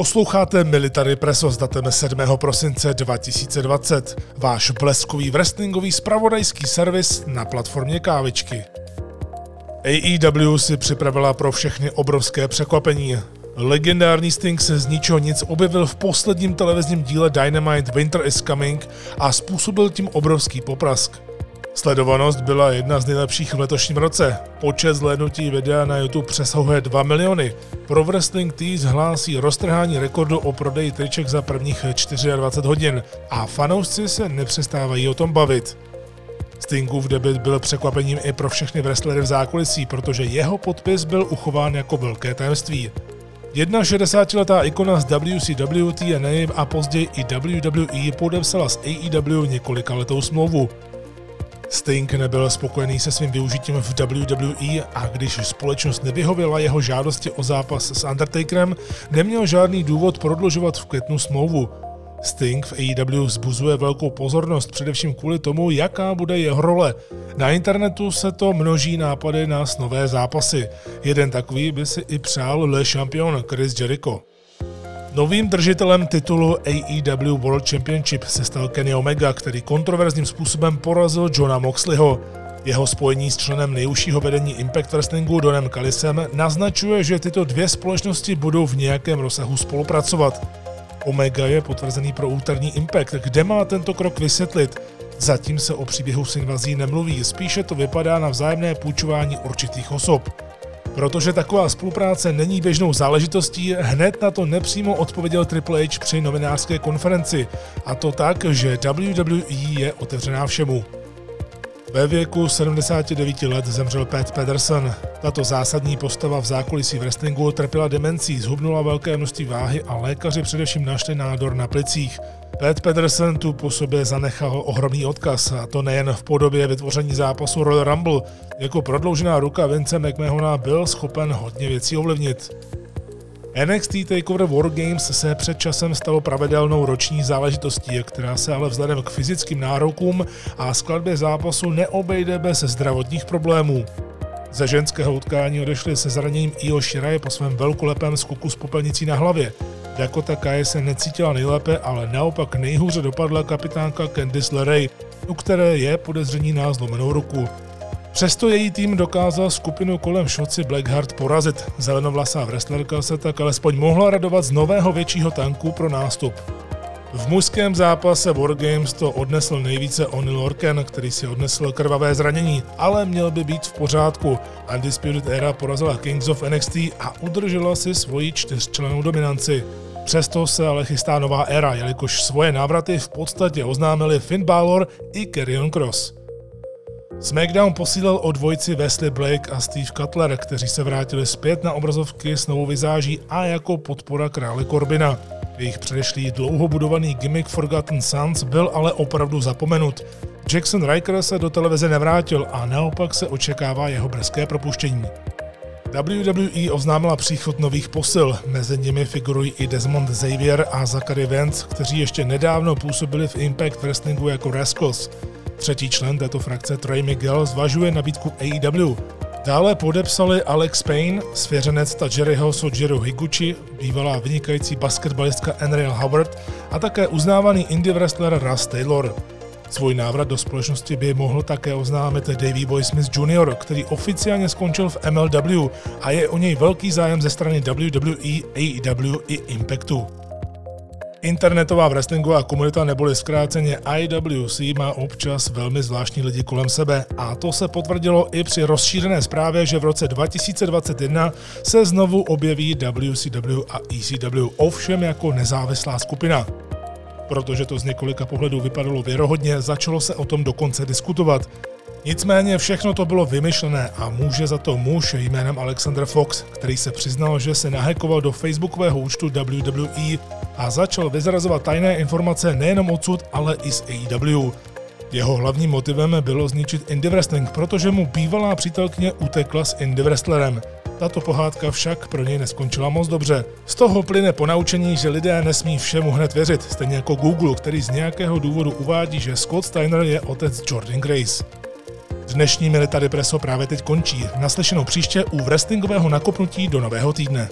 Posloucháte Military Presso s datem 7. prosince 2020, váš bleskový wrestlingový spravodajský servis na platformě Kávičky. AEW si připravila pro všechny obrovské překvapení. Legendární Sting se z ničeho nic objevil v posledním televizním díle Dynamite Winter is Coming a způsobil tím obrovský poprask. Sledovanost byla jedna z nejlepších v letošním roce. Počet zhlédnutí videa na YouTube přesahuje 2 miliony. Pro Wrestling Tees hlásí roztrhání rekordu o prodeji triček za prvních 24 hodin a fanoušci se nepřestávají o tom bavit. Stingův debit byl překvapením i pro všechny wrestlery v zákulisí, protože jeho podpis byl uchován jako velké tajemství. Jedna 60-letá ikona z WCW, TNA a později i WWE podepsala s AEW několika letou smlouvu. Sting nebyl spokojený se svým využitím v WWE a když společnost nevyhověla jeho žádosti o zápas s Undertakerem, neměl žádný důvod prodlužovat v květnu smlouvu. Sting v AEW zbuzuje velkou pozornost především kvůli tomu, jaká bude jeho role. Na internetu se to množí nápady na nové zápasy. Jeden takový by si i přál Le Champion Chris Jericho. Novým držitelem titulu AEW World Championship se stal Kenny Omega, který kontroverzním způsobem porazil Johna Moxleyho. Jeho spojení s členem nejužšího vedení Impact Wrestlingu Donem Kalisem naznačuje, že tyto dvě společnosti budou v nějakém rozsahu spolupracovat. Omega je potvrzený pro úterní Impact, kde má tento krok vysvětlit. Zatím se o příběhu s invazí nemluví, spíše to vypadá na vzájemné půjčování určitých osob. Protože taková spolupráce není běžnou záležitostí, hned na to nepřímo odpověděl Triple H při novinářské konferenci. A to tak, že WWE je otevřená všemu. Ve věku 79 let zemřel Pat Pedersen. Tato zásadní postava v zákulisí wrestlingu trpěla demencí, zhubnula velké množství váhy a lékaři především našli nádor na plicích. Pat Pedersen tu po sobě zanechal ohromný odkaz, a to nejen v podobě vytvoření zápasu Royal Rumble. Jako prodloužená ruka Vince McMahona byl schopen hodně věcí ovlivnit. NXT TakeOver War Games se před časem stalo pravidelnou roční záležitostí, která se ale vzhledem k fyzickým nárokům a skladbě zápasu neobejde bez zdravotních problémů. Ze ženského utkání odešli se zraněním Io Shirai po svém velkolepém skoku s popelnicí na hlavě. Dakota Kai se necítila nejlépe, ale naopak nejhůře dopadla kapitánka Candice LeRae, u které je podezření na zlomenou ruku. Přesto její tým dokázal skupinu kolem Šoci Blackheart porazit. Zelenovlasá wrestlerka se tak alespoň mohla radovat z nového většího tanku pro nástup. V mužském zápase Wargames to odnesl nejvíce Oni Lorken, který si odnesl krvavé zranění, ale měl by být v pořádku. Undisputed Era porazila Kings of NXT a udržela si svoji čtyřčlenou dominanci. Přesto se ale chystá nová éra, jelikož svoje návraty v podstatě oznámili Finn Balor i Karrion Cross. SmackDown posílal o dvojici Wesley Blake a Steve Cutler, kteří se vrátili zpět na obrazovky s novou vizáží a jako podpora krále Corbina. Jejich předešlý dlouho budovaný gimmick Forgotten Sons byl ale opravdu zapomenut. Jackson Riker se do televize nevrátil a naopak se očekává jeho brzké propuštění. WWE oznámila příchod nových posil, mezi nimi figurují i Desmond Xavier a Zachary Vance, kteří ještě nedávno působili v Impact Wrestlingu jako Rascals. Třetí člen této frakce Trey Miguel zvažuje nabídku AEW. Dále podepsali Alex Payne, svěřenec Tajeriho Sojiru Higuchi, bývalá vynikající basketbalistka Enriel Howard a také uznávaný indie wrestler Russ Taylor. Svůj návrat do společnosti by mohl také oznámit Davey Boy Smith Jr., který oficiálně skončil v MLW a je o něj velký zájem ze strany WWE, AEW i Impactu. Internetová wrestlingová komunita neboli zkráceně IWC má občas velmi zvláštní lidi kolem sebe a to se potvrdilo i při rozšířené zprávě, že v roce 2021 se znovu objeví WCW a ECW, ovšem jako nezávislá skupina. Protože to z několika pohledů vypadalo věrohodně, začalo se o tom dokonce diskutovat. Nicméně všechno to bylo vymyšlené a může za to muž jménem Alexander Fox, který se přiznal, že se nahekoval do facebookového účtu WWE a začal vyzrazovat tajné informace nejenom odsud, ale i z AEW. Jeho hlavním motivem bylo zničit indie wrestling, protože mu bývalá přítelkyně utekla s indie wrestlerem. Tato pohádka však pro něj neskončila moc dobře. Z toho plyne ponaučení, že lidé nesmí všemu hned věřit, stejně jako Google, který z nějakého důvodu uvádí, že Scott Steiner je otec Jordan Grace. Dnešní Military Presso právě teď končí. Naslyšenou příště u wrestlingového nakopnutí do nového týdne.